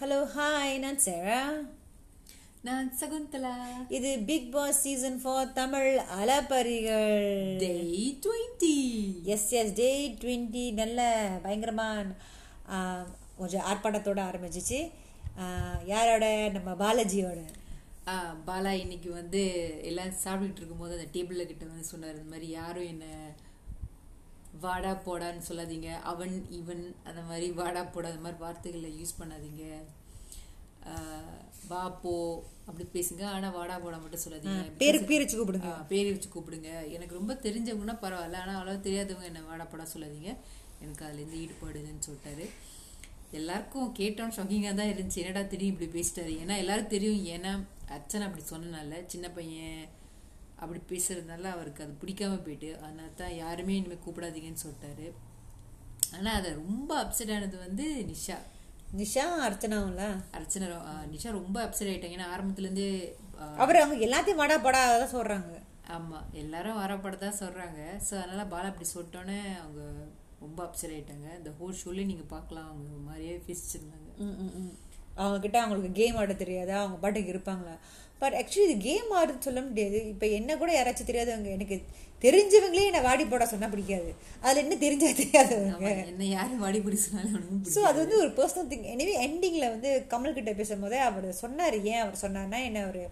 Hello hi நான் சேரா நான் சகுந்தலா. இது Bigg Boss season four Tamil அலப்பரிகள் day twenty yes yes day twenty நல்ல பயங்கரமாக கொஞ்சம் ஆர்ப்பாட்டத்தோட ஆரம்பிச்சிச்சு. யாரோட? நம்ம பாலாஜியோட. பாலா இன்னைக்கு வந்து எல்லாம் சாப்பிட்டுட்டு இருக்கும்போது அந்த டேபிள்ல கிட்ட வந்து சொன்னார் இந்த மாதிரி யாரும் என்ன வாடா போடான்னு சொல்லாதீங்க. அவன் இவன் அந்த மாதிரி வாடா போடா அந்த மாதிரி வார்த்தைகளை யூஸ் பண்ணாதீங்க. வா போ அப்படி பேசுங்க. ஆனா வாடா போடா மட்டும் சொல்லாதீங்க. பேருக்கு பேர் வச்சு கூப்பிடுங்க. பேரை வச்சு கூப்பிடுங்க. எனக்கு ரொம்ப தெரிஞ்சவங்கன்னா பரவாயில்ல. ஆனால் அவ்வளோ தெரியாதவங்க என்ன வாடப்படா சொல்லாதீங்க. எனக்கு அதுலேருந்து ஈடுபாடுதுன்னு சொல்லிட்டாரு. எல்லாருக்கும் கேட்டோம் ஷாக்கிங்காக தான் இருந்துச்சு. என்னடா தெரியும் இப்படி பேசிட்டாரு? ஏன்னா எல்லாரும் தெரியும். ஏன்னா அர்ச்சனை அப்படி சொன்னனால சின்ன பையன் அப்படி பேசுறதுனால அவருக்கு அது பிடிக்காம போயிட்டு அதனால தான் யாருமே இனிமேல் கூப்பிடாதீங்கன்னு சொல்லிட்டாரு. ஆனால் அதை ரொம்ப அப்செட் ஆனது வந்து நிஷா. நிஷா அர்ச்சனாவும்ல அர்ச்சனை நிஷா ரொம்ப அப்செட் ஆயிட்டாங்க. ஏன்னா ஆரம்பத்துலேருந்தே அவர் அவங்க எல்லாத்தையும் வாடா போடா தான் சொல்றாங்க. ஆமா எல்லாரும் வரப்படதா சொல்றாங்க. ஸோ அதனால பாலா அப்படி சொல்லிட்டோன்னே அவங்க ரொம்ப அப்செட் ஆயிட்டாங்க. இந்த ஹோல் ஷோலே நீங்க பார்க்கலாம். அவங்க மாதிரியே பேசிச்சிருந்தாங்க. ம், ம். அவங்க கிட்ட அவங்களுக்கு கேம் ஆட தெரியாதா? அவங்க பாட்டுக்கு இருப்பாங்களா? பட் ஆக்சுவலி இது கேம் ஆடுன்னு சொல்ல முடியாது. இப்போ என்ன கூட யாராச்சும் தெரியாதவங்க எனக்கு தெரிஞ்சவங்களே என்ன வாடி போட சொன்னா பிடிக்காது. அதுல என்ன தெரிஞ்சா தெரியாதவங்க. என்ன யாரும் வாடி பிடி சொன்னாலும் ஸோ அது வந்து ஒரு பர்சனல் திங் எனவே எண்டிங்கில் வந்து கமல் கிட்ட பேசும்போதே அவர் சொன்னார். ஏன் அவர் சொன்னார்னா என்ன அவர்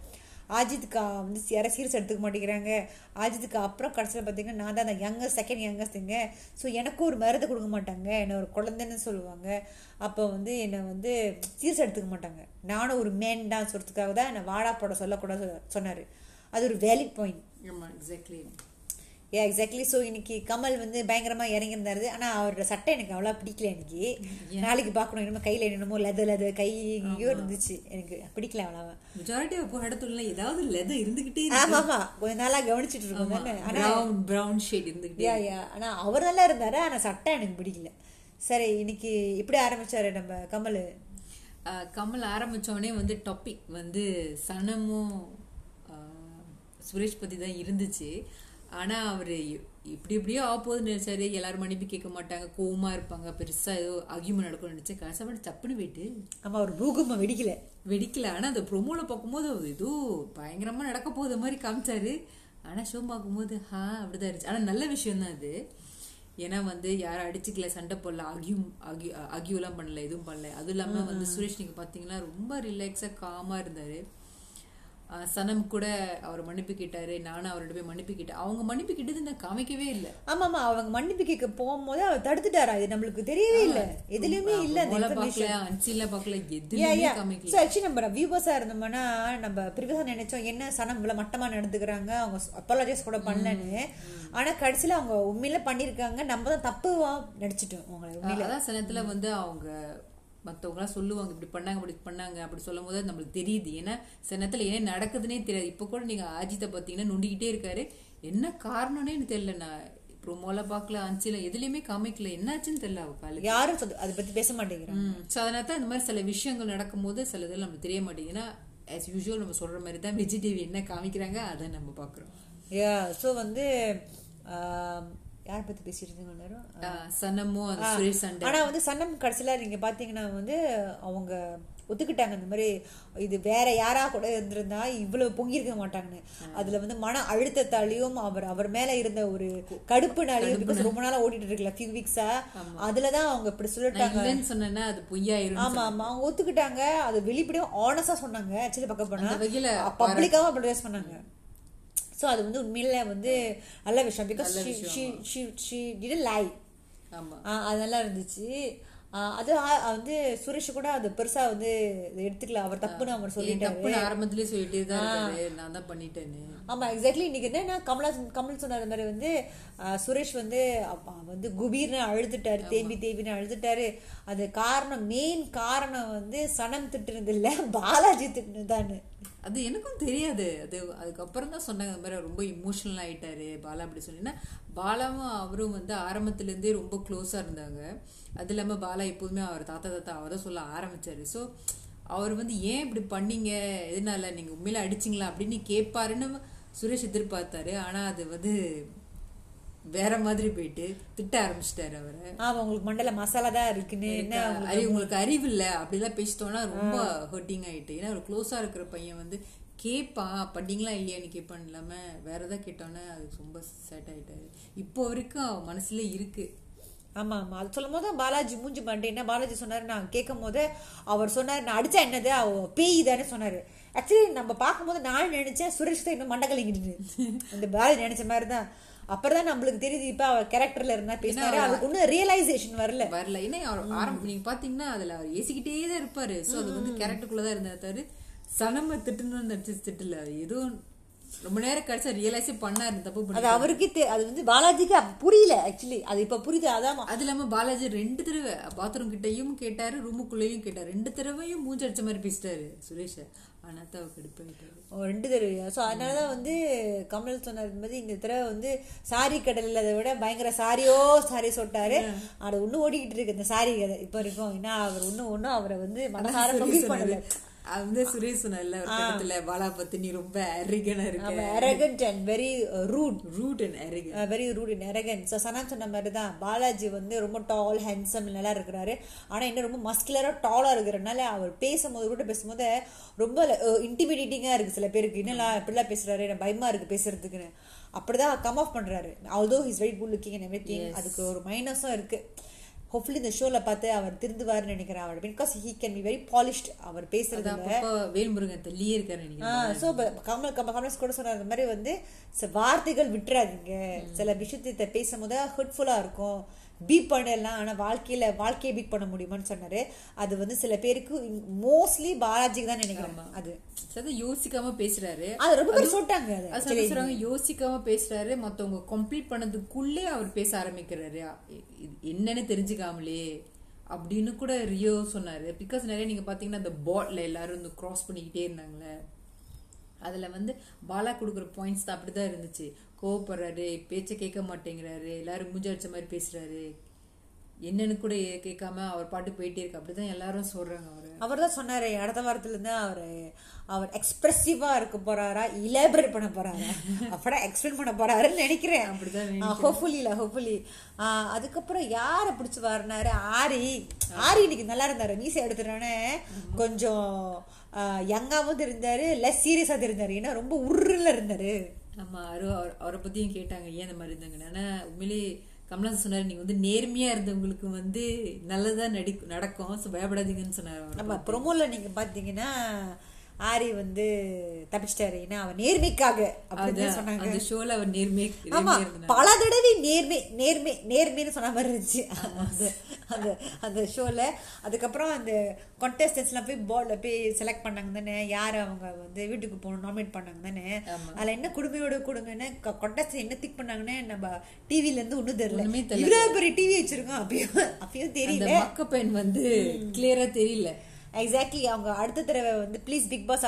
ஆஜித்துக்கா வந்து யாரும் சீரியஸ் எடுத்துக்க மாட்டேங்கிறாங்க. அஜித்துக்கு அப்புறம் கடைசியில் பார்த்தீங்கன்னா நான் தான் அந்த யங்கஸ்ட் செகண்ட் யங்கஸ்ட்டுங்க ஸோ எனக்கும் ஒரு மருந்து கொடுக்க மாட்டாங்க. என்னை ஒரு குழந்தைன்னு சொல்லுவாங்க. அப்போ வந்து என்னை வந்து சீரியஸ் எடுத்துக்க மாட்டாங்க. நானும் ஒரு மேன் தான். சொல்கிறதுக்காக தான் என்னை வாடா போட சொல்லக்கூடாது சொன்னார். அது ஒரு வேலிட் பாயிண்ட் ஆமா எக்ஸாக்ட்லி ஏ எக்ஸாக்ட்லி ஸோ இன்னைக்கு கமல் வந்து பயங்கரமா இறங்கியிருந்தாரு. ஆனா அவரோட சட்டை எனக்கு அவ்வளோ பிடிக்கல எனக்கு நாளைக்கு பார்க்கணும். என்னமோ கையில என்னமோ லெத லெத கை எங்கேயோ இருந்துச்சு. எனக்கு பிடிக்கல அவ்வளோ மெஜாரிட்டி அப்போ இடத்துல ஏதாவது லெதர் இருந்துகிட்டே ஆமா ஆமா. கொஞ்ச நாளா கவனிச்சிட்டு இருக்கோம் தானே. ஆனா ப்ரௌன் ஷேட் இருந்துகிட்டே யா யா ஆனா அவர் நல்லா இருந்தாரு. ஆனா சட்டை எனக்கு பிடிக்கல. சரி இன்னைக்கு இப்படி ஆரம்பிச்சாரு நம்ம கமல்? கமல் ஆரம்பிச்சோடனே வந்து டாபிக் வந்து சனமும் சுரேஷ் பத்தி தான் இருந்துச்சு. ஆனா அவரு இப்படி எப்படியோ ஆக போகுதுன்னு நினைச்சாரு. எல்லாரும் மன்னிப்பு கேட்க மாட்டாங்க. கோவமா இருப்பாங்க. பெருசா ஏதோ அகியூமெண்ட் நடக்கும்னு நினைச்சேன். கடைசி சப்புன்னு போயிட்டு. ஆமா ஒரு பூகம்பம் வெடிக்கல. வெடிக்கல. ஆனா அந்த ப்ரொமோல பார்க்கும்போது ஏதோ பயங்கரமா நடக்க போகுது மாதிரி காமிச்சாரு. ஆனா ஷோ பார்க்கும்போது ஹா அப்படிதான் இருந்துச்சு. ஆனா நல்ல விஷயம் தான் அது. ஏன்னா வந்து யாரும் அடிச்சுக்கல சண்டை போடல அகியும் அகி அகியூலாம் பண்ணல எதுவும் பண்ணல. அதுவும் இல்லாம வந்து சுரேஷ் நீங்க பாத்தீங்கன்னா ரொம்ப ரிலாக்ஸா காமா இருந்தாரு. சனம் கூட அவர் மன்னிப்பு கேட்டாரு நானும் அவர்கிட்ட போய் மன்னிப்பு கேட்டேன். அவங்க மன்னிப்பு கேட்டது நான் காமிக்கவே இல்லை. ஆமா ஆமா அவங்க மன்னிப்பு கேட்க போகும்போது அவர் தடுத்துட்டாரா? இது நம்மளுக்கு தெரியவே இல்ல. எதுலயுமே இல்ல அன்சில காமிக்கல. ஸோ ஆக்சுவலி நம்ம வியூவர்ஸாக இருந்தோம்னா நம்ம ப்ரிவியஸாக நினைச்சோம் என்ன சனம் இவ்வளோ மட்டமாக நடந்துக்கிறாங்க அவங்க அப்பாலஜைஸ் கூட பண்ணலன்னு. ஆனா கடைசியில அவங்க உண்மையில பண்ணியிருக்காங்க. நம்ம தான் தப்புவா நடிச்சிட்டோம். அவங்கள அதான் சில நேரத்துல வந்து அவங்க மத்தவங்கலாம் சொல்லுவாங்க இப்படி பண்ணாங்க அப்படி பண்ணாங்க அப்படி சொல்லும் போது நம்மளுக்கு தெரியுது. ஏன்னா சில நேரத்துல என்ன நடக்குதுன்னே தெரியாது. இப்ப கூட நீங்க அஜித்தை பாத்தீங்கன்னா நொண்டிக்கிட்டே இருக்காரு. என்ன காரணம்னே எனக்கு தெரியல. நான் ப்ரோமோல பார்க்கல அஞ்சில எதுலயுமே காமிக்கல. என்னாச்சுன்னு தெரியல அவ யாரும் அதை பத்தி பேச மாட்டேங்கிறாங்க ஸோ அதனால தான் இந்த மாதிரி சில விஷயங்கள் நடக்கும்போது சில இதில் நமக்கு தெரிய மாட்டேங்குதுன்னா ஆஸ் யூஷுவல் நம்ம சொல்ற மாதிரி தான் வெஜிடேவி என்ன காமிக்கிறாங்க அதை நம்ம பாக்குறோம். யா ஸோ வந்து யார் பத்தி பேசிட்டு இருந்தீங்க சுரேஷ் சண்டை. ஆனா வந்து சன்னம் கடைசியில நீங்க பாத்தீங்கன்னா வந்து அவங்க ஒத்துக்கிட்டாங்க. இந்த மாதிரி இது வேற யாரா கூட இருந்திருந்தா இவ்வளவு பொங்கி இருக்க மாட்டாங்கன்னு அதுல வந்து மன அழுத்தத்தாலையும் அவர் அவர் மேல இருந்த ஒரு கடுப்புனாலையும் பிகாஸ் ரொம்ப நாளா ஓடிட்டு இருக்குல்ல ஃபியூ வீக்ஸா அதுலதான் அவங்க இப்படி சொல்லிட்டாங்க. சொன்னேன்னா அது பொய்யாயிரும் ஆமா ஆமா. அவங்க ஒத்துக்கிட்டாங்க. அது வெளிப்படையும் ஆனஸ்டா சொன்னாங்க. ஆக்சுவலி பார்க்க போனா பப்ளிக்காவும் அப்படி பண்ணாங்க. சோ அது வந்து உண்மையில வந்து நல்ல விஷயம். பிகாஸ் டிட் லை அது நல்லா இருந்துச்சு. அது வந்து சுரேஷ் கூட அது பெருசா வந்து எடுத்துக்கல. அவர் தப்புன்னு அவர் சொல்லிட்டாரு. தப்புன்னு ஆரம்பத்திலே சொல்லிட்டே தான் நான் தான் பண்ணிட்டேன்னு. ஆமா எக்ஸாக்ட்லி இன்னைக்கு என்னன்னா கமலா கமல் சொன்ன மாதிரி வந்து சுரேஷ் வந்து வந்து குபீர்னு அழுதுட்டாரு தேம்பி தேம்பின்னு அழுதுட்டாரு. அது காரணம் மெயின் காரணம் வந்து சனம் திட்டுனது இல்ல பாலாஜி திட்டுனதான்னு அது எனக்கும் தெரியாது. அது அதுக்கப்புறம் தான் சொன்னாங்க இந்த மாதிரி ரொம்ப இமோஷனல் ஆகிட்டாரு பாலா அப்படி சொன்னீங்கன்னா பாலாவும் அவரும் வந்து ஆரம்பத்துலேருந்தே ரொம்ப க்ளோஸாக இருந்தாங்க. அது இல்லாமல் பாலா எப்போதுமே அவர் தாத்தா தாத்தா அவரை சொல்ல ஆரம்பித்தார் ஸோ அவர் வந்து ஏன் இப்படி பண்ணீங்க? எதனால? நீங்கள் உண்மையில அடிச்சிங்களா? அப்படின்னு கேட்பாருன்னு சுரேஷ் எதிர்பார்த்தாரு. ஆனால் அது வந்து வேற மாதிரி போயிட்டு திட்ட ஆரம்பிச்சிட்டாரு அவரை. ஆமா உங்களுக்கு மண்டல மசாலா தான் இருக்குன்னு என்ன உங்களுக்கு அறிவு இல்ல அப்படிலாம் பேசிட்டோம்னா ரொம்ப ஹர்ட்டிங் ஆயிட்டு. ஏன்னா ஒரு க்ளோஸா இருக்கிற பையன் வந்து கேட்பான் பண்ணீங்களா இல்லையான்னு கேட்பான் இல்லாம வேற ஏதாவது கேட்டோன்னே அது ரொம்ப சேட் ஆயிட்டாரு. இப்போ வரைக்கும் அவன் மனசுல இருக்கு. ஆமா ஆமா. அது சொல்லும் போது பாலாஜி மூஞ்சி என்ன பாலாஜி சொன்னாரு? நான் கேட்கும் போது அவர் சொன்னாரு நான் அடிச்சா என்னது? அவ பேய் தானே சொன்னாரு. ஆக்சுவலி நம்ம பார்க்கும்போது நான் நினைச்சேன் சுரேஷ் தான் இன்னும் மண்டகலிங்கிட்டு அந்த பாலாஜி நினைச்ச மாதிரி தான் அப்புறம் தான் நம்மளுக்கு தெரியுது இப்ப அவர் கேரக்டர்ல இருந்தா பேசினாரு. அவருக்கு ஒன்னும் ரியலைசேஷன் வரல. வரல. ஏன்னா அவர் ஆரம்ப நீங்க பாத்தீங்கன்னா அதுல அவர் ஏசிக்கிட்டே தான் இருப்பாரு. சோ அது வந்து கேரக்டருக்குள்ளதான் இருந்தா தவிர சனம திட்டுன்னு நடிச்சு திட்டல. ஏதோ ரொம்ப நேரம் கழிச்சா ரியலைஸே பண்ணாரு தப்பு அது அவருக்கே அது வந்து பாலாஜிக்கு புரியல ஆக்சுவலி அது இப்ப புரியுது அதான் அது இல்லாம பாலாஜி ரெண்டு தடவை பாத்ரூம் கிட்டயும் கேட்டாரு ரூமுக்குள்ளேயும் கேட்டாரு. ரெண்டு தடவையும் மூஞ்சி அடிச்ச மாதிரி பேசிட்டாரு சுரேஷ. ஆனா தான் அவர் கடுப்பாயிட்டாரு ஓ, ரெண்டு தடவையா? ஸோ அதனாலதான் வந்து கமல் சொன்னது மாதிரி இந்த தடவை வந்து சாரி கடலில் அதை விட பயங்கர சாரியோ சாரி சொல்லிட்டாரு. அது இன்னும் ஓடிக்கிட்டு இருக்கு இந்த சாரி கதை. இப்போ இருக்கும் ஏன்னா அவர் இன்னும் ஒன்றும் அவரை வந்து மனசார பண்ணல. அது வந்து சுரேஷ் சொன்னார்ல ஒரு பக்கத்துல பாலா பத்தி நீ ரொம்ப அரகனா இருக்க. Arrogant and very rude rude and arrogant very rude in arrogant so Sanam சொன்ன மாதிரி தான் பாலாஜி வந்து ரொம்ப டால் ஹேண்ட்ஸம் நல்லா இருக்கிறாரு. ஆனால் இன்னும் ரொம்ப மஸ்குலராக டாலாக இருக்கிறனால அவர் பேசும்போது கூட பேசும்போது ரொம்ப இன்டிமிடேட்டிங்காக இருக்குது சில பேருக்கு. என்னலாம் இப்படிலாம் பேசுறாரு எனக்கு பயமா இருக்கு பேசுறதுக்குன்னு. அப்படிதான் கம் ஆஃப் பண்றாரு. Although is very good looking and every அதுக்கு ஒரு மைனஸும் இருக்கு. ஹோப்ஃபுல்லி இந்த ஷோல பார்த்து அவர் திருந்துவாருன்னு நினைக்கிறேன் அவர். Because he can be very polished அவர் பேசுறது வேல்முருகன் தள்ளியே இருக்காரு ஸோ கமல் கமல் கமல்ஸ் கூட சொன்ன அந்த மாதிரி வந்து வார்த்தைகள் விட்டுறாதீங்க. சில விஷயத்தை பேசும்போது ஹர்ட்ஃபுல்லாக இருக்கும். பீட் பண்ணலாம் ஆனால் வாழ்க்கையில வாழ்க்கையை பீட் பண்ண முடியுமான்னு சொன்னாரு. அது வந்து சில பேருக்கு மோஸ்ட்லி பாலாஜிக்கு தான் நினைக்கிறேன். அது. சரி யோசிக்காம பேசுறாரு. அது ரொம்ப பேர் சொல்லிட்டாங்க அது அது சில சொல்றாங்க யோசிக்காம பேசுறாரு. மத்தவங்க கம்ப்ளீட் பண்ணதுக்குள்ளே அவர் பேச ஆரம்பிக்கிறாரு. இது என்னன்னு தெரிஞ்சுக்காமலே அப்படின்னு கூட ரியோ சொன்னாரு. பிகாஸ் நிறைய நீங்க பாத்தீங்கன்னா அந்த பாட்ல எல்லாரும் இந்த கிராஸ் பண்ணிக்கிட்டே இருந்தாங்களே. அதுல வந்து பாலா கொடுக்குற பாயிண்ட்ஸ் தான் அப்படிதான் இருந்துச்சு. கோவப்படுறாரு பேச்ச கேட்க மாட்டேங்கிறாரு எல்லாரும் மூஞ்சி அடிச்ச மாதிரி பேசுறாரு. என்னன்னு கூட கேட்காம அவர் பாட்டு போயிட்டே இருக்கு. அப்படிதான் எல்லாரும் சொல்றாங்க அவரு. அவர் தான் சொன்னாரு அடுத்த வாரத்துல இருந்து அவர் அவர் எக்ஸ்பிரசிவா இருக்க போறாரா இலாபரேட் பண்ண போறாரா? அப்படா எக்ஸ்பிளைன் பண்ண போறாருன்னு நினைக்கிறேன். அப்படிதான் ஹோப்ஃபுல்லி இல்ல ஹோப்ஃபுல்லி அதுக்கப்புறம் யாரை பிடிச்சி வரனாரு? ஆரி. ஆரி இன்னைக்கு நல்லா இருந்தாரு. மீசை எடுத்துட்டோன்னே கொஞ்சம் யங்காவும் தெரிந்தாரு லெஸ் சீரியஸா தெரிந்தாரு. ஏன்னா ரொம்ப உருல இருந்தாரு. ஆமா அவரு அவர்- அவரை பத்தியும் கேட்டாங்க ஏன் இந்த மாதிரி இருந்தாங்க? ஆனா உண்மையிலே கமலஹாசன் சொன்னாரு நீங்க வந்து நேர்மையா இருந்தவங்களுக்கு வந்து நல்லதா நடி நடக்கும் ஸோ பயப்படாதீங்கன்னு சொன்னாரு நம்ம ப்ரொமோல நீங்க பாத்தீங்கன்னா ஆரி வந்து தப்பிச்சிட்டாரு. ஏன்னா அவன் நேர்மைக்காக அப்படின்னு சொன்னாங்க. அந்த ஷோல அவர் நேர்மையா ஆமா பல தடவை நேர்மை நேர்மை நேர்மைன்னு சொன்ன மாதிரி இருந்துச்சு. அந்த அந்த அந்த ஷோல அதுக்கப்புறம் அந்த கான்டெஸ்டன்ஸ்லாம் போய் போர்டில் போய் செலக்ட் பண்ணாங்க தானே. யார் அவங்க வந்து வீட்டுக்கு போகணும் நாமினேட் பண்ணாங்க தானே. அதில் என்ன குடுமையோட குடும்பம்னு கான்டெஸ்ட் என்ன திக் பண்ணாங்கன்னு நம்ம டிவில இருந்து ஒன்றும் தெரியல. இவ்வளோ பெரிய டிவி வச்சிருக்கோம் அப்பயும் அப்பயும் தெரியல. பெண் வந்து கிளியரா தெரியல. எக்ஸாக்ட்லி அவங்க அடுத்த தடவை வந்து ப்ளீஸ் பிக் பாஸ்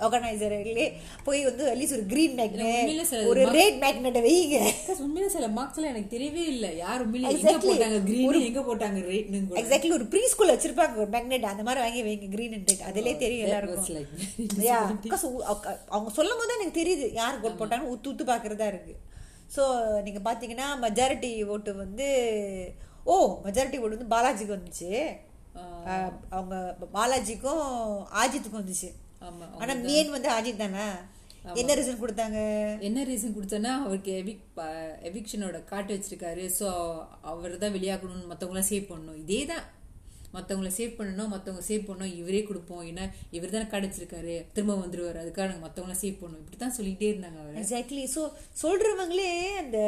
ஆர்கனைசர்களே போய் வந்து அட்லீஸ்ட் ஒரு கிரீன் மேக்னெட் ஒரு ரெட் மேக்னெட்டை வைங்க. உண்மையில சில மார்க்ஸ் எல்லாம் எனக்கு தெரியவே இல்ல. யார் உண்மையில எங்க போட்டாங்க கிரீன் எங்க போட்டாங்க கூட. எக்ஸாக்ட்லி ஒரு ப்ரீ ஸ்கூல்ல வச்சிருப்பாங்க ஒரு மேக்னெட் அந்த மாதிரி வாங்கி வைங்க கிரீன் அண்ட் ரெட் அதிலே தெரியும் was எல்லாருக்கும் உ- அவங்க- சொல்லும் போது எனக்கு தெரியுது யார் கோட் போட்டாங்கன்னு உத்து உத்து பாக்குறதா இருக்கு. ஸோ நீங்க பாத்தீங்கன்னா மெஜாரிட்டி ஓட்டு வந்து ஓ மெஜாரிட்டி ஓட்டு வந்து பாலாஜிக்கு வந்துச்சு. அவங்க பாலாஜிக்கும் ஆஜித்துக்கும் வந்துச்சு. ஆமா ஆனா மெயின் வந்து அஜித் தானே? என்ன ரீசன் கொடுத்தாங்க? என்ன ரீசன் கொடுத்தேன்னா அவருக்கு எவிக் எவிக்ஷனோட காட்டு வச்சிருக்காரு. ஸோ அவர் தான் வெளியாகணும்னு மற்றவங்களாம் சேவ் பண்ணணும். இதே தான் மற்றவங்கள சேவ் பண்ணணும் மற்றவங்க சேவ் பண்ணணும் இவரே கொடுப்போம். ஏன்னா இவர் தானே காடு வச்சிருக்காரு. திரும்ப வந்துருவாரு. அதுக்காக நாங்கள் மற்றவங்கள சேவ் பண்ணணும். இப்படி தான் சொல்லிட்டே இருந்தாங்க அவர். எக்ஸாக்ட்லி ஸோ சொல்றவங்களே அந்த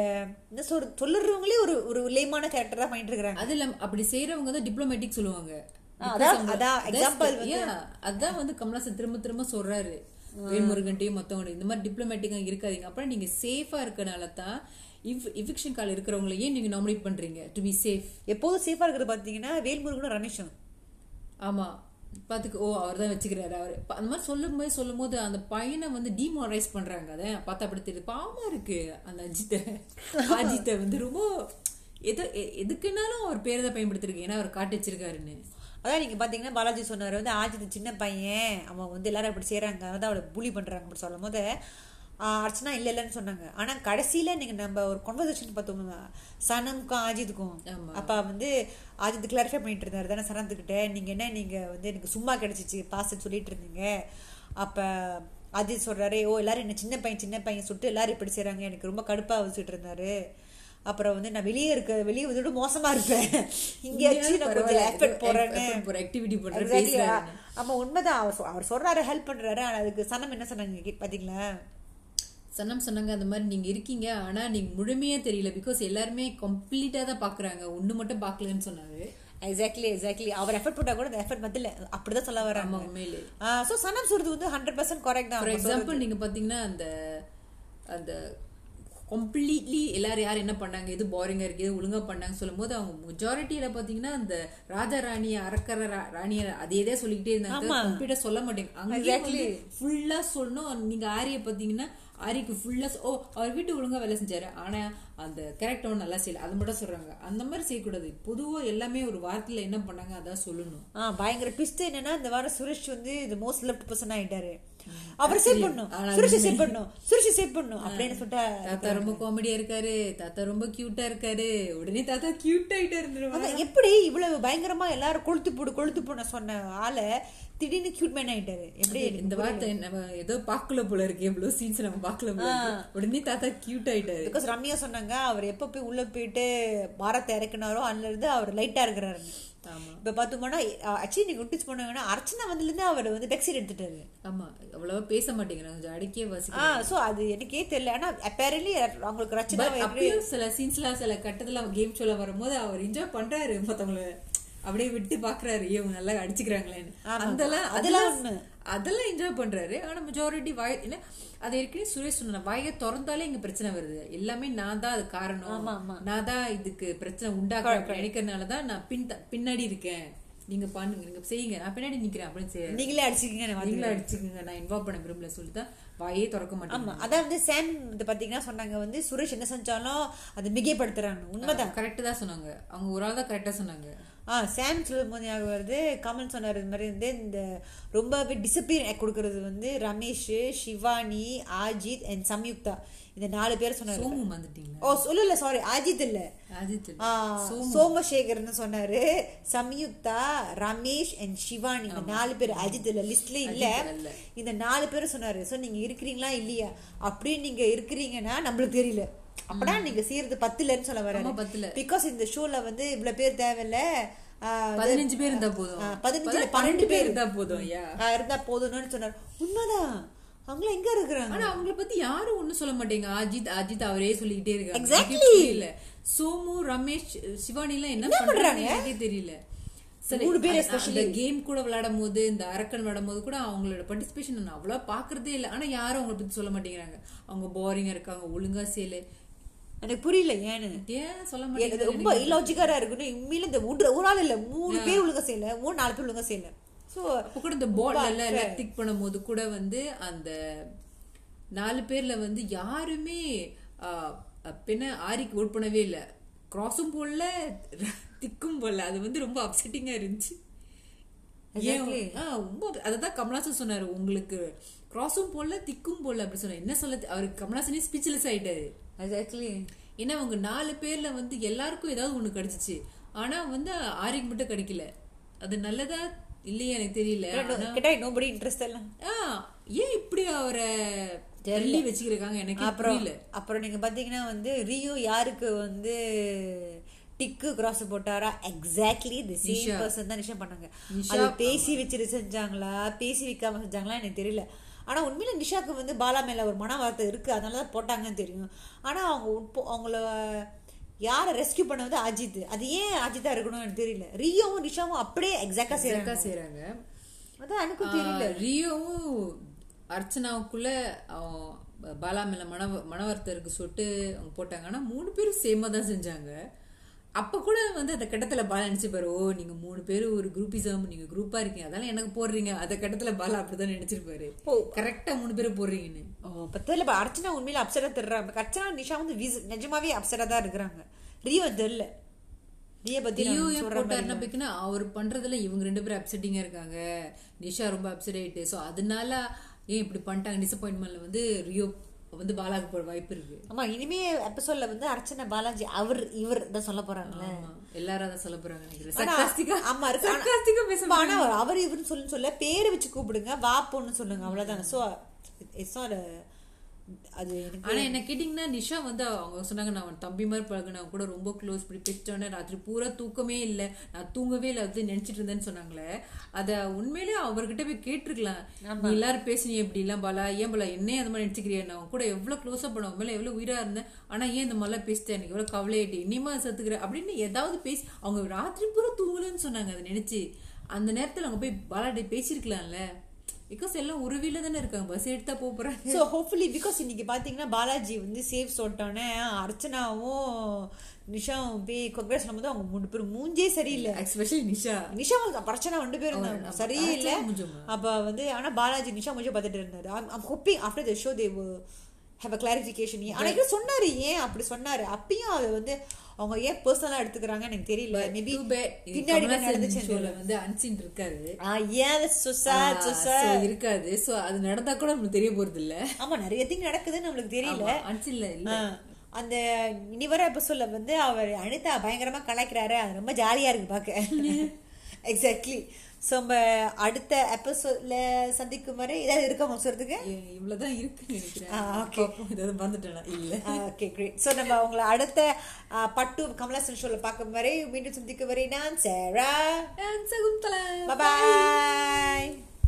என்ன சொல் சொல்லுறவங்களே ஒரு ஒரு லேமான கேரக்டர் தான் பண்ணிட்டு இருக்கிறாங்க. அது இல்லாம அப்படி செய்யறவங்க தான் டிப்ளமேட்டிக் சொல்லுவாங்க. அதான், வந்து கமலாசன் திரும்ப திரும்ப சொல்றாரு. வேல்முருகன்ட்டையும் மத்தவங்க இந்த மாதிரி டிப்ளமேட்டிக்கா இருக்காதீங்க. அப்புறம் நீங்க சேஃபா இருக்கனால தான் இவ் இவிக்ஷன் கால் இருக்கிறவங்கள ஏன் நீங்க நாமினேட் பண்றீங்க? டு பி சேஃப் எப்போதும் சேஃபா இருக்கிறது பாத்தீங்கன்னா வேல்முருகனும் ரமேஷும் ஆமா. பாத்துக்கு ஓ அவர் தான் வச்சுக்கிறாரு அவர். அந்த மாதிரி சொல்லும் போது சொல்லும் போது அந்த பையனை வந்து டிமாரலைஸ் பண்றாங்க. அதை பார்த்தா அப்படி தெரியுது. பாவமா இருக்கு அந்த அஜித்தை. அஜித்தை வந்து ரொம்ப எது எதுக்குன்னாலும் அவர் பேரை தான் பயன்படுத்திருக்கு ஏன்னா அவர் காட்டு வச்சிருக்காருன்னு. அதான் நீங்க பாத்தீங்கன்னா பாலாஜி சொன்னாரு வந்து ஆஜித் சின்ன பையன் அவன் வந்து எல்லாரும் அப்படி செய்யறாங்க அதான் அவளை புலி பண்றாங்க அப்படி சொல்லும் போது அர்ச்சனா இல்லை இல்லைன்னு சொன்னாங்க. ஆனால் கடைசியில் நீங்கள் நம்ம ஒரு கான்வர்சேஷன் பார்த்தோம்னா சனமுக்கும் ஆஜித்துக்கும் ஆமா. அப்போ வந்து ஆஜித் கிளாரிஃபை பண்ணிட்டு இருந்தாரு தானே சனத்துக்கிட்ட. நீங்கள் என்ன நீங்கள் வந்து எனக்கு சும்மா கிடச்சிச்சு பாஸ்ன்னு சொல்லிட்டு இருந்தீங்க. அப்போ அஜித் சொல்கிறாரு ஓ எல்லாரும் என்ன சின்ன பையன் சின்ன பையன் சுட்டு எல்லாரும் இப்படி செய்கிறாங்க எனக்கு ரொம்ப கடுப்பாக வச்சுட்டு இருந்தாரு. அப்புறம் வந்து நான் வெளியே இருக்க வெளியே வந்து மோசமா இருப்பேன். இங்கே வச்சு நான் கொஞ்சம் எஃபர்ட் போடுறேன்னு. போற ஆக்டிவிட்டி பண்ற Exactly. பேசுறாரு ஆமா உண்மைதான். அவர் அவர் சொல்றாரு ஹெல்ப் பண்றாரு. ஆனா அதுக்கு சனம் என்ன சொன்னாங்க பாத்தீங்களா? சனம் சொன்னாங்க அந்த மாதிரி நீங்க இருக்கீங்க. ஆனா நீங்க முழுமையா தெரியல. பிகாஸ் எல்லாருமே கம்ப்ளீட்டா தான் பாக்குறாங்க. ஒண்ணு மட்டும் பாக்கலன்னு சொன்னாரு. எக்ஸாக்ட்லி எக்ஸாக்ட்லி அவர் எஃபர்ட் போட்டா கூட அந்த எஃபர்ட் மத்தில அப்படிதான் சொல்ல ஆமா வராங்க உண்மையிலே சோ சனம் சொல்றது வந்து ஹண்ட்ரட் பர்சன்ட் கரெக்ட் தான். ஃபார். எக்ஸாம்பிள் நீங்க பாத்தீங்கன்னா அந்த அந்த கம்ப்ளீட்லி எல்லாரும் யார் என்ன பண்ணாங்க எது போரிங்கா இருக்கு எது ஒழுங்கா பண்ணாங்க சொல்லும் போது அவங்க மெஜாரிட்டியில பாத்தீங்கன்னா அந்த ராஜா ராணிய அரக்கர ராணிய அதே இதே சொல்லிக்கிட்டே இருந்தாங்க. ஆமா. கம்ப்ளீட்டா சொல்ல மாட்டேங்க. அங்கே ஃபுல்லா சொல்லணும். நீங்க ஆரிய பாத்தீங்கன்னா ஆரிக்கு ஃபுல்லா ஓ அவர் வீட்டு ஒழுங்கா வேலை செஞ்சாரு. ஆனா அந்த கேரக்டர் ஒன்றும் நல்லா செய்யல. அது மட்டும் சொல்றாங்க. அந்த மாதிரி செய்யக்கூடாது. பொதுவா எல்லாமே ஒரு வார்த்தையில என்ன பண்ணாங்க அதான் சொல்லணும். ஆ பயங்கர ட்விஸ்ட் என்னன்னா இந்த வாரம் சுரேஷ் வந்து இது மோஸ்ட் லெஃப்ட் பர்சன் ஆயிட்டாரு. அவர் சேவ் பண்ணும் சுரேஷ் சேவ் பண்ணும் சுரேஷ் சேவ் பண்ணும் அப்படின்னு சொல்லிட்டு தாத்தா ரொம்ப காமெடியா இருக்காரு. தாத்தா ரொம்ப கியூட்டா இருக்காரு. உடனே தாத்தா கியூட் ஆயிட்டா இருந்துருவாங்க எப்படி இவ்வளவு பயங்கரமா எல்லாரும் கொளுத்து போடு கொளுத்து போன சொன்ன ஆளை திடீர்னு கியூட் மேன் ஆயிட்டாரு. எப்படி இந்த வார்த்தை நம்ம ஏதோ பாக்கல போல இருக்கு. எவ்வளவு சீன்ஸ் நம்ம பாக்கல போல. உடனே தாத்தா கியூட் ஆயிட்டாரு. பிகாஸ் ரம்யா சொன்னாங்க அவர் எப்போ போய் உள்ள போயிட்டு பாரத்தை இறக்குனாரோ அதுல இருந்து அவர் லைட்டா இருக்கிறாருன்னு ஆமா இப்ப பார்த்தோம்னா ஆக்சுவலி நீங்க நோட்டீஸ் பண்ணாங்கன்னா அர்ச்சனா வந்ததுல இருந்து அவர் வந்து டெக்ஸிட் எடுத்துட்டாரு. ஆமா. அவ்வளவா பேச மாட்டேங்கிறாங்க கொஞ்சம் அடக்கியே ஆ வாசிக்கிறாங்க சோ அது எனக்கே தெரியல. ஆனா அப்பேரலி அவங்களுக்கு ரச்சனா சில சீன்ஸ்லாம் சில கட்டத்துல கேம் ஷோல வரும்போது அவர் என்ஜாய் பண்றாரு மத்தவங்கள. அப்படியே விட்டு பாக்குறாரு. இவங்க நல்லா அடிச்சுக்கிறாங்களேன்னு. அதெல்லாம் அதெல்லாம் அதெல்லாம் என்ஜாய் பண்றாரு. ஆனா மெஜாரிட்டி வாய் என்ன அது ஏற்கனவே சுரேஷ் சொன்ன வாயை திறந்தாலே இங்க பிரச்சனை வருது. எல்லாமே நான் தான் அது காரணம். நான் தான் இதுக்கு பிரச்சனை உண்டாக்க நினைக்கிறதுனாலதான் நான் பின் பின்னாடி இருக்கேன். நீங்க பண்ணுங்க நீங்க செய்யுங்க. நான் பின்னாடி நிக்கிறேன் அப்படின்னு செய்ய நீங்களே அடிச்சுக்கீங்க நீங்களும் அடிச்சுக்கோங்க. நான் இன்வால்வ் பண்ண விரும்பல சொல்லிதான் வாயே திறக்க மாட்டேன். ஆமா. அதான் வந்து சாம் இது பாத்தீங்கன்னா சொன்னாங்க வந்து சுரேஷ் என்ன செஞ்சாலும் அதை மிகைப்படுத்துறாங்க. உண்மைதான். கரெக்ட் தான் சொன்னாங்க. அவங்க ஒரு ஆள் தான் கரெக்டா சொன்னாங்க. ஆ சாம் சொல்லும் போது ஞாபகம் வருது. கமல் சொன்னார் இது மாதிரி வந்து இந்த ரொம்பவே டிசப்பியர் கொடுக்கறது வந்து ரமேஷ் சிவானி ஆஜித் அண்ட் சம்யுக்தா. இந்த நாலு பேர் சொன்னாரு. சோமு வந்துட்டீங்க ஓ சொல்லல சாரி அஜித் இல்ல. ஆ, சோமசேகர்னு சொன்னாரு. சம்யுக்தா ரமேஷ் அண்ட் சிவானி இந்த நாலு பேர் அஜித் இல்ல லிஸ்ட்ல இல்ல. இல்ல. இந்த நாலு பேர் சொன்னாரு. சோ நீங்க இருக்கிறீங்களா இல்லையா? அப்படின்னு நீங்க இருக்கிறீங்கன்னா நம்மளுக்கு தெரியல. அப்படா நீங்க செய்யறது பத்துலன்னு சொல்ல வர பத்துல. பிகாஸ் இந்த ஷோல வந்து இவ்வளவு பேர் தேவையில்ல. பதினஞ்சு பேர் இருந்தா போதும். ஆ, பதினஞ்சுல பன்னெண்டு பேர் இருந்தா போதும் இருந்தா போதும்னு சொன்னாரு. உண்மைதான். அவங்களாம் எங்க இருக்கிறாங்க? ஆனா அவங்கள பத்தி யாரும் ஒண்ணும் சொல்ல மாட்டேங்க. அஜித் அஜித் அவரே சொல்லிக்கிட்டே இருக்காங்க. Exactly. எனக்கே புரியல. சோமு ரமேஷ் சிவானி எல்லாம் என்ன பண்றாங்க? எனக்கே தெரியல. சரி, மூணு பேர் அந்த கேம் கூட விளையாடும் போது இந்த அரக்கன் விளையாடும் போது கூட அவங்களோட பார்ட்டிசிபேஷன் நான் அவ்வளவு பாக்குறதே இல்ல. ஆனா யாரும் அவங்கள பத்தி சொல்ல மாட்டேங்கிறாங்க. அவங்க போரிங்கா இருக்காங்க ஒழுங்கா செய்யல. எனக்கு புரியல ஏன்னு. ஏன் சொல்ல மாட்டேங்கிறாங்க ரொம்ப இலாஜிக்கரா இருக்குன்னு. உண்மையில இந்த ஒரு ஆள் இல்ல மூணு பேர் ஒழுங்கா செய்யல மூணு நாலு பேர் ஒழுங்கா செய்யல. சோ அப்ப கூட இந்த போர்ட்ல எல்லாம் திக் பண்ணும்போது கூட வந்து அந்த நாலு பேர்ல வந்து யாருமே பின்ன ஆரிக்கு ஓட் பண்ணவே இல்ல. கிராஸும் போடல திக்கும் போடல. அது வந்து ரொம்ப அப்செட்டிங்கா இருந்துச்சு. ரொம்ப அததான் கமலாசன் சொன்னாரு உங்களுக்கு. கிராஸும் போடல திக்கும் போடல அப்படி சொன்னாரு. என்ன சொல்ல அவருக்கு கமலாசனே ஸ்பீச்லெஸ் ஆயிட்டாரு. எக்ஸாக்ட்லி ஏன்னா அவங்க நாலு பேர்ல வந்து எல்லாருக்கும் ஏதாவது ஒண்ணு கிடைச்சிச்சு. ஆனா வந்து ஆரிக்கு மட்டும் கிடைக்கல. அது நல்லதா இல்லையா எனக்கு தெரியல. நோபடி இன்ட்ரெஸ்ட் எல்லாம் ஏன் இப்படி அவரை தள்ளி வச்சுக்கிறாங்க எனக்கு அப்புறம் அப்புறம் நீங்க பாத்தீங்கன்னா வந்து ரியோ யாருக்கு வந்து டிக்கு கிராஸ் போட்டாரா? எக்ஸாக்ட்லி தி சேம் பர்சன் தான் நிஷா பண்ணாங்க. அது பேசி வச்சுட்டு செஞ்சாங்களா? பேசி வைக்காம செஞ்சாங்களா? எனக்கு தெரியல. ஆனா உண்மையில நிஷாக்கு வந்து பாலா மேல ஒரு மன வார்த்தை இருக்கு. அதனால தான் போட்டாங்கன்னு தெரியும். ஆனா அவங்க அவங்கள யாரை ரெஸ்கியூ பண்ண வந்து அஜித். அது ஏன் அஜித்தா இருக்கணும்னு எனக்கு தெரியல. ரியோவும் நிஷாவும் அப்படியே எக்ஸாக்டா செய்யறாங்க அக்கா செய்யறாங்க அதான் எனக்கும் தெரியல. ரியோவும் அர்ச்சனாவுக்குள்ள பாலா மேல மன மனவர்த்தருக்கு சொட்டு அவங்க போட்டாங்க. ஆனா மூணு பேரும் சேமா தான் செஞ்சாங்க. அப்ப கூட வந்து அந்த கட்டத்துல பாலா நினைச்சுப்பாரு ஓ நீங்க மூணு பேரும் ஒரு குரூப்பிசம் நீங்க குரூப்பா இருக்கீங்க. அதெல்லாம் எனக்கு போடுறீங்க. அந்த கட்டத்துல பாலா அப்படிதான் நினைச்சிருப்பாரு ஓ. கரெக்டா மூணு பேரும் போடுறீங்கன்னு. ஓ பத்தில அர்ச்சனா உண்மையில அப்செட்டா தர்றாங்க. அர்ச்சனா நிஷா வந்து விஸ்- நிஜமாவே அப்செட்டா தான் இருக்கிறாங்க. ரியோ தெரியல. ரியோ பத்தி ரியோ போட்டாருன்னா பிக்குன்னா அவர் பண்றதுல இவங்க ரெண்டு பேரும் அப்செட்டிங்கா இருக்காங்க. நிஷா ரொம்ப அப்செட் ஆயிட்டு. சோ அதனால ஏன் இப்படி பண்ணிட்டாங்க? டிசப்பாயின்மெண்ட்ல வந்து ரியோ வந்து பாலாக்கு போற வாய்ப்பு இருக்கு. ஆமா இனிமே எபிசோட்ல வந்து அர்ச்சனா பாலாஜி அவர் இவர் தான் சொல்ல போறாங்கல்ல. ஆமா எல்லாரும் அதை சொல்ல போறாங்க நினைக்கிறேன். ஆமா சர்க்காஸ்டிக்கா பேச ஆமா, ஆனா அவர் இவருன்னு சொல்லு சொல்ல பேரை வச்சு கூப்பிடுங்க வா பொண்ணு சொல்லுங்க அவ்வளவுதான். சோ இட்ஸ் நாட் அது ஆனா என்ன கேட்டீங்கன்னா நிஷா வந்து அவங்க சொன்னாங்க நான் அவன் தம்பி மாதிரி பழகுன அவன் கூட ரொம்ப க்ளோஸ் இப்படி பெற்றோன்னே ராத்திரி பூரா தூக்கமே இல்லை. நான் தூங்கவே இல்லை அது நினைச்சிட்டு இருந்தேன்னு சொன்னாங்களே. அத உண்மையிலேயே அவர்கிட்ட போய் கேட்டிருக்கலாம். நீ எல்லாரும் பேசுனீ எப்படி எல்லாம் பாலா ஏன் பாலா என்னையும் அந்த மாதிரி நினைச்சுக்கிறியா? நான் அவன் கூட எவ்வளவு க்ளோஸா பண்ண மேல எவ்வளவு உயிரா இருந்தேன் ஆனா ஏன் இந்த மாதிரிலாம் பேசிட்டேன்? எனக்கு எவ்வளவு கவலையாயிட்டு இனிமா சத்துக்கிற அப்படின்னு ஏதாவது பேசி அவங்க ராத்திரி பூரா தூங்கலன்னு சொன்னாங்க அதை நினைச்சு. அந்த நேரத்துல அவங்க போய் பாலாட்டி பேசியிருக்கலாம்ல. பிகாஸ் எல்லாம் உறவில தானே இருக்காங்க. பஸ் எடுத்தா போறாங்க. ஸோ ஹோப்ஃபுல்லி பிகாஸ் இன்னைக்கு பார்த்தீங்கன்னா பாலாஜி வந்து சேஃப் சொல்லிட்டோன்னே அர்ச்சனாவும் நிஷாவும் போய் கொங்கரஸ் பண்ணும்போது அவங்க மூணு பேரும் மூஞ்சே சரியில்லை. எஸ்பெஷலி நிஷா. நிஷா பிரச்சனை ரெண்டு பேரும். சரியில்லை. மூஞ்சுமா? அப்ப வந்து ஆனா பாலாஜி நிஷா மூஞ்ச பார்த்துட்டு இருந்தாரு. I'm hoping after the show they have a clarification அன்னைக்கு சொன்னாரு ஏன் அப்படி சொன்னாரு? அப்பயும் அது வந்து அவங்க ஏன் பர்சனலா எடுத்துக்கிறாங்க எனக்கு தெரியல. மேபி பின்னாடி நடந்துச்சு வந்து unseen இருக்காரு ஏன்? சுசா சுசா இருக்காது. சோ அது நடந்தா கூட நமக்கு தெரிய போறது இல்ல ஆமா நிறைய திங் நடக்குதுன்னு நம்மளுக்கு தெரியல. அன்சின்ல இல்ல. அந்த இனி வர எபிசோட்ல வந்து அவர் அனிதா பயங்கரமா கலாய்க்கிறாரு. அது ரொம்ப ஜாலியா இருக்கு பார்க்க எக்ஸாக்ட்லி ஸோ நம்ம அடுத்த எபிசோட்ல சந்திக்கும் வரை ஏதாவது இருக்கா சொல்றதுக்கு இ- இவ்வளவுதான் இருக்குன்னு நினைக்கிறேன். பாப்போம், ஏதாவது மறந்துட்டேனா இல்ல. ஓகே கிரேட் ஸோ நம்ம உங்களை அடுத்த பட்டு கமலாசன் ஷோல பார்க்கும் வரை மீண்டும் சந்திக்கும் வரை நான் சேரா. சகுந்தலா. பாய்